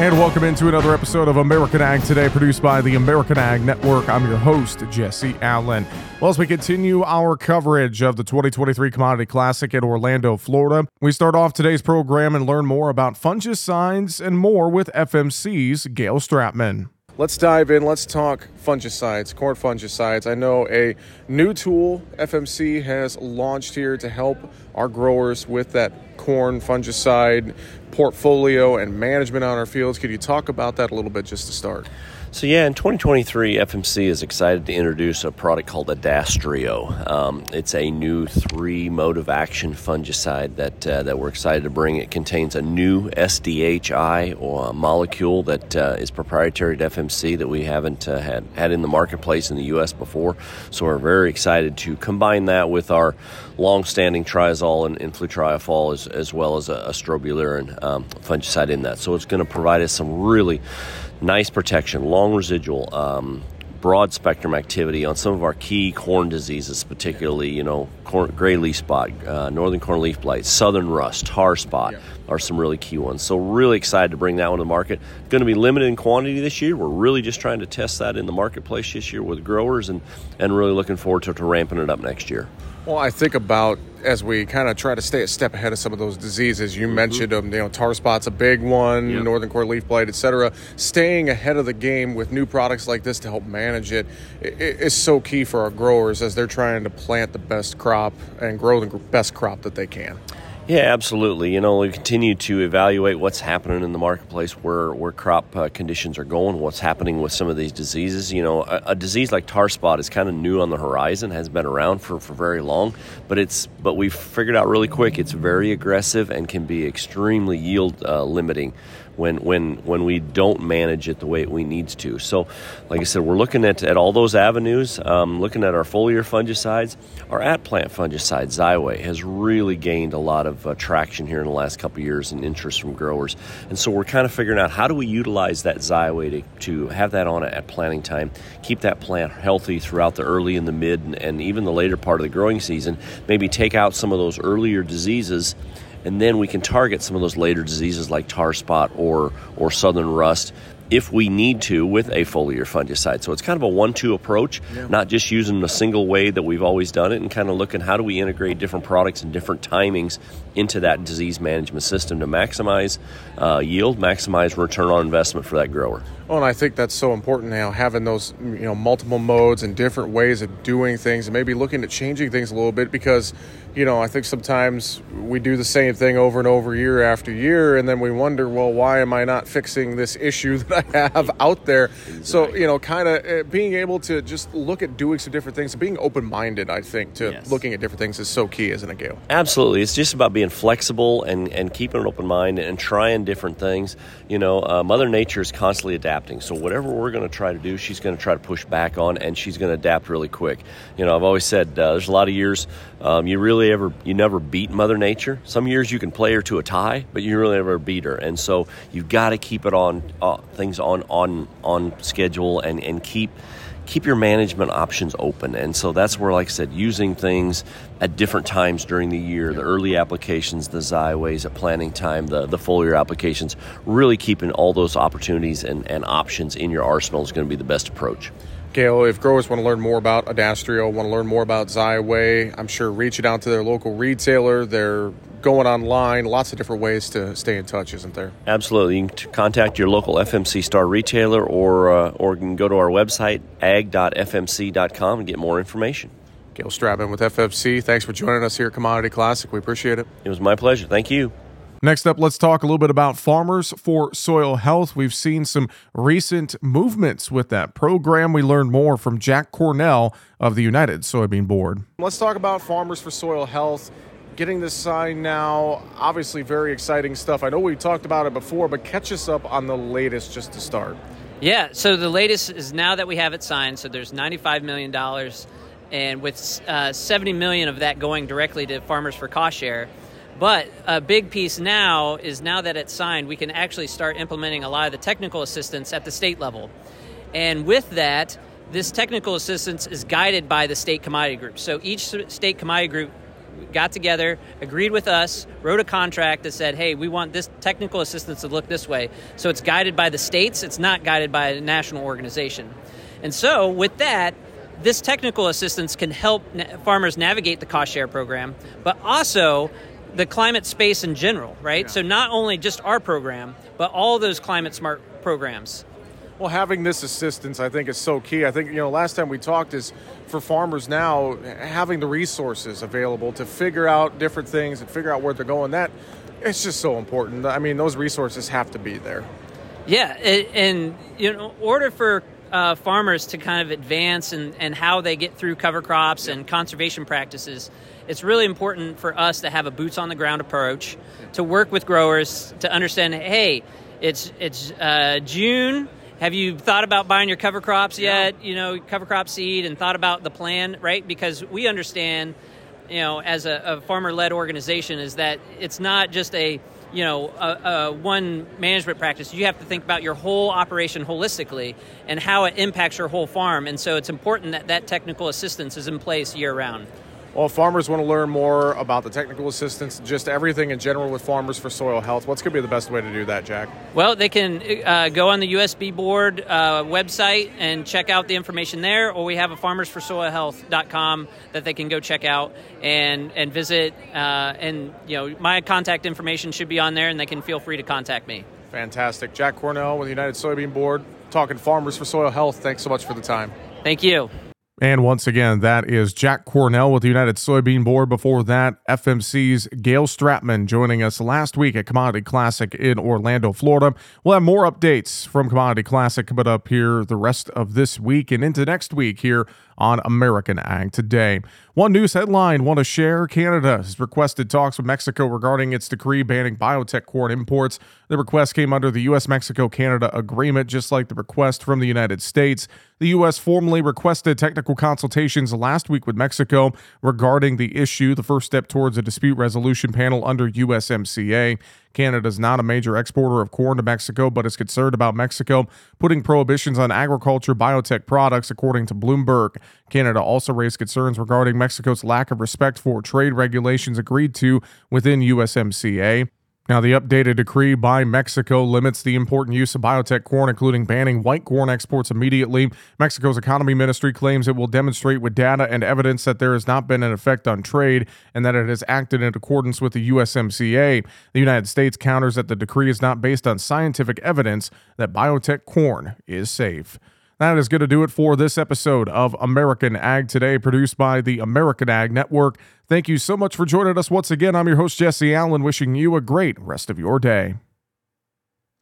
And welcome into another episode of American Ag Today, produced by the American Ag Network. I'm your host, Jesse Allen. Well, as we continue our coverage of the 2023 Commodity Classic in Orlando, Florida, we start off today's program and learn more about fungicides and more with FMC's Gail Stratman. Let's dive in. Let's talk fungicides, corn fungicides. I know a new tool FMC has launched here to help our growers with that corn fungicide portfolio and management on our fields. Could you talk about that a little bit just to start? So yeah, in 2023, FMC is excited to introduce a product called Adastrio. Um, it's a new three mode of action fungicide that uh, that we're excited to bring. It contains a new SDHI or a molecule that uh, is proprietary to FMC that we haven't uh, had had in the marketplace in the U.S. before. So we're very excited to combine that with our long-standing triazole and, and flutriafol as, as well as a, a strobilurin um, fungicide in that. So it's going to provide us some really nice protection, long residual, um, broad spectrum activity on some of our key corn diseases, particularly, you know, corn, gray leaf spot, uh, northern corn leaf blight, southern rust, tar spot yeah. are some really key ones. So, really excited to bring that one to the market. Going to be limited in quantity this year. We're really just trying to test that in the marketplace this year with growers and, and really looking forward to, to ramping it up next year. Well, I think about as we kind of try to stay a step ahead of some of those diseases. You mm-hmm. mentioned them, you know, tar spot's a big one, yep. northern corn leaf blight, etc. Staying ahead of the game with new products like this to help manage it is so key for our growers as they're trying to plant the best crop and grow the best crop that they can. Yeah, absolutely. You know, we continue to evaluate what's happening in the marketplace, where where crop uh, conditions are going, what's happening with some of these diseases. You know, a, a, disease like tar spot is kind of new on the horizon, has been around for, for very long, but it's but we've figured out really quick it's very aggressive and can be extremely yield uh, limiting when when when we don't manage it the way we needs to. So, like I said, we're looking at, at all those avenues. Um, looking at our foliar fungicides, our at plant fungicide Xyway has really gained a lot of uh, traction here in the last couple years and interest from growers. And so we're kind of figuring out how do we utilize that Xyway to, to have that on at planting time, keep that plant healthy throughout the early and the mid and, and even the later part of the growing season. Maybe take out some of those earlier diseases and then we can target some of those later diseases like tar spot or or southern rust if we need to with a foliar fungicide. So it's kind of a one-two approach, yeah. not just using a single way that we've always done it, and kind of looking how do we integrate different products and different timings into that disease management system to maximize uh, yield, maximize return on investment for that grower. Well, and I think that's so important now, having those you know multiple modes and different ways of doing things, and maybe looking at changing things a little bit because you know, I think sometimes we do the same thing over and over year after year, and then we wonder, well, why am I not fixing this issue that I have out there? So, you know, kind of uh, being able to just look at doing some different things, being open minded, I think, to yes. looking at different things is so key, isn't it, Gail? Absolutely. It's just about being flexible and, and keeping an open mind and trying different things. You know, uh, Mother Nature is constantly adapting. So, whatever we're going to try to do, she's going to try to push back on, and she's going to adapt really quick. You know, I've always said uh, there's a lot of years um, you really really ever you never beat Mother Nature. Some years you can play her to a tie, but you really never beat her. And so you've got to keep it on uh, things on on on schedule and and keep keep your management options open. And so that's where, like I said, using things at different times during the year, the early applications, the Xyways at planting time, the, the foliar applications, really keeping all those opportunities and, and options in your arsenal is going to be the best approach. Gail, if growers want to learn more about Adastrio, want to learn more about Xyway, I'm sure reaching out to their local retailer. They're going online, lots of different ways to stay in touch, isn't there? Absolutely. You can contact your local FMC Star retailer or, uh, or you can go to our website, ag.fmc.com, and get more information. Gail Stratman with FMC, thanks for joining us here at Commodity Classic. We appreciate it. It was my pleasure. Thank you. Next up, let's talk a little bit about Farmers for Soil Health. We've seen some recent movements with that program. We learned more from Jack Cornell of the United Soybean Board. Let's talk about Farmers for Soil Health. Getting this sign now, obviously very exciting stuff. I know we talked about it before, but catch us up on the latest just to start. Yeah, so the latest is now that we have it signed, so there's $95 million, and with uh, 70 million of that going directly to Farmers for Cost Share but a big piece now is now that it's signed, we can actually start implementing a lot of the technical assistance at the state level. And with that, this technical assistance is guided by the state commodity group. So each state commodity group got together, agreed with us, wrote a contract that said, hey, we want this technical assistance to look this way. So it's guided by the states, it's not guided by a national organization. And so with that, this technical assistance can help na- farmers navigate the cost share program, but also the climate space in general, right? Yeah. So not only just our program, but all those climate smart programs. Well, having this assistance, I think, is so key. I think, you know, last time we talked is for farmers now, having the resources available to figure out different things and figure out where they're going, that it's just so important. I mean, those resources have to be there. Yeah, and, you know, order for uh, farmers to kind of advance and, and how they get through cover crops and conservation practices, it's really important for us to have a boots on the ground approach, to work with growers to understand, hey, it's it's uh, June. Have you thought about buying your cover crops yet? Yeah. You know, cover crop seed, and thought about the plan, right? Because we understand, you know, as a, a farmer-led organization, is that it's not just a you know a, a one management practice you have to think about your whole operation holistically and how it impacts your whole farm and so it's important that that technical assistance is in place year round well, if farmers want to learn more about the technical assistance, just everything in general with Farmers for Soil Health, what's going to be the best way to do that, Jack? Well, they can uh, go on the USB board uh, website and check out the information there, or we have a farmersforsoilhealth.com that they can go check out and and visit. Uh, and you know, my contact information should be on there, and they can feel free to contact me. Fantastic, Jack Cornell with the United Soybean Board, talking Farmers for Soil Health. Thanks so much for the time. Thank you. And once again, that is Jack Cornell with the United Soybean Board. Before that, FMC's Gail Stratman joining us last week at Commodity Classic in Orlando, Florida. We'll have more updates from Commodity Classic coming up here the rest of this week and into next week here on American Ag Today. One news headline want to share Canada has requested talks with Mexico regarding its decree banning biotech corn imports. The request came under the U.S. Mexico Canada agreement, just like the request from the United States. The U.S. formally requested technical consultations last week with Mexico regarding the issue, the first step towards a dispute resolution panel under USMCA. Canada is not a major exporter of corn to Mexico, but is concerned about Mexico putting prohibitions on agriculture biotech products, according to Bloomberg. Canada also raised concerns regarding Mexico's lack of respect for trade regulations agreed to within USMCA. Now, the updated decree by Mexico limits the important use of biotech corn, including banning white corn exports immediately. Mexico's economy ministry claims it will demonstrate with data and evidence that there has not been an effect on trade and that it has acted in accordance with the USMCA. The United States counters that the decree is not based on scientific evidence that biotech corn is safe. That is going to do it for this episode of American Ag Today, produced by the American Ag Network. Thank you so much for joining us once again. I'm your host, Jesse Allen, wishing you a great rest of your day.